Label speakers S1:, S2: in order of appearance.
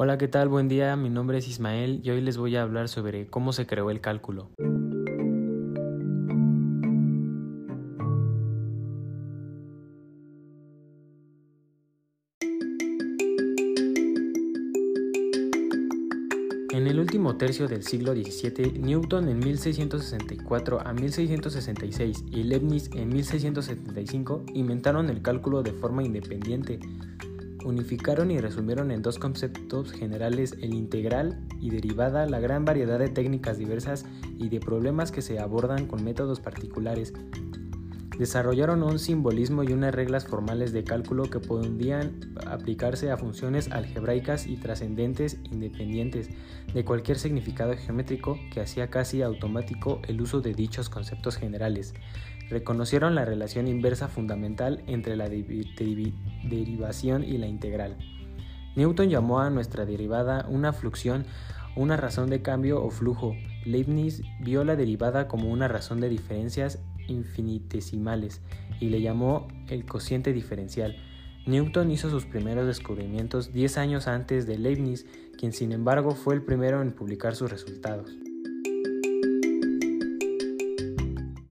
S1: Hola, ¿qué tal? Buen día, mi nombre es Ismael y hoy les voy a hablar sobre cómo se creó el cálculo. En el último tercio del siglo XVII, Newton en 1664 a 1666 y Leibniz en 1675 inventaron el cálculo de forma independiente, unificaron y resumieron en dos conceptos generales el integral y derivada la gran variedad de técnicas diversas y de problemas que se abordan con métodos particulares. Desarrollaron un simbolismo y unas reglas formales de cálculo que podían aplicarse a funciones algebraicas y trascendentes independientes de cualquier significado geométrico que hacía casi automático el uso de dichos conceptos generales reconocieron la relación inversa fundamental entre la derivación y la integral. Newton llamó a nuestra derivada una fluxión, una razón de cambio o flujo. Leibniz vio la derivada como una razón de diferencias infinitesimales y le llamó el cociente diferencial. Newton hizo sus primeros descubrimientos 10 años antes de Leibniz, quien sin embargo fue el primero en publicar sus resultados.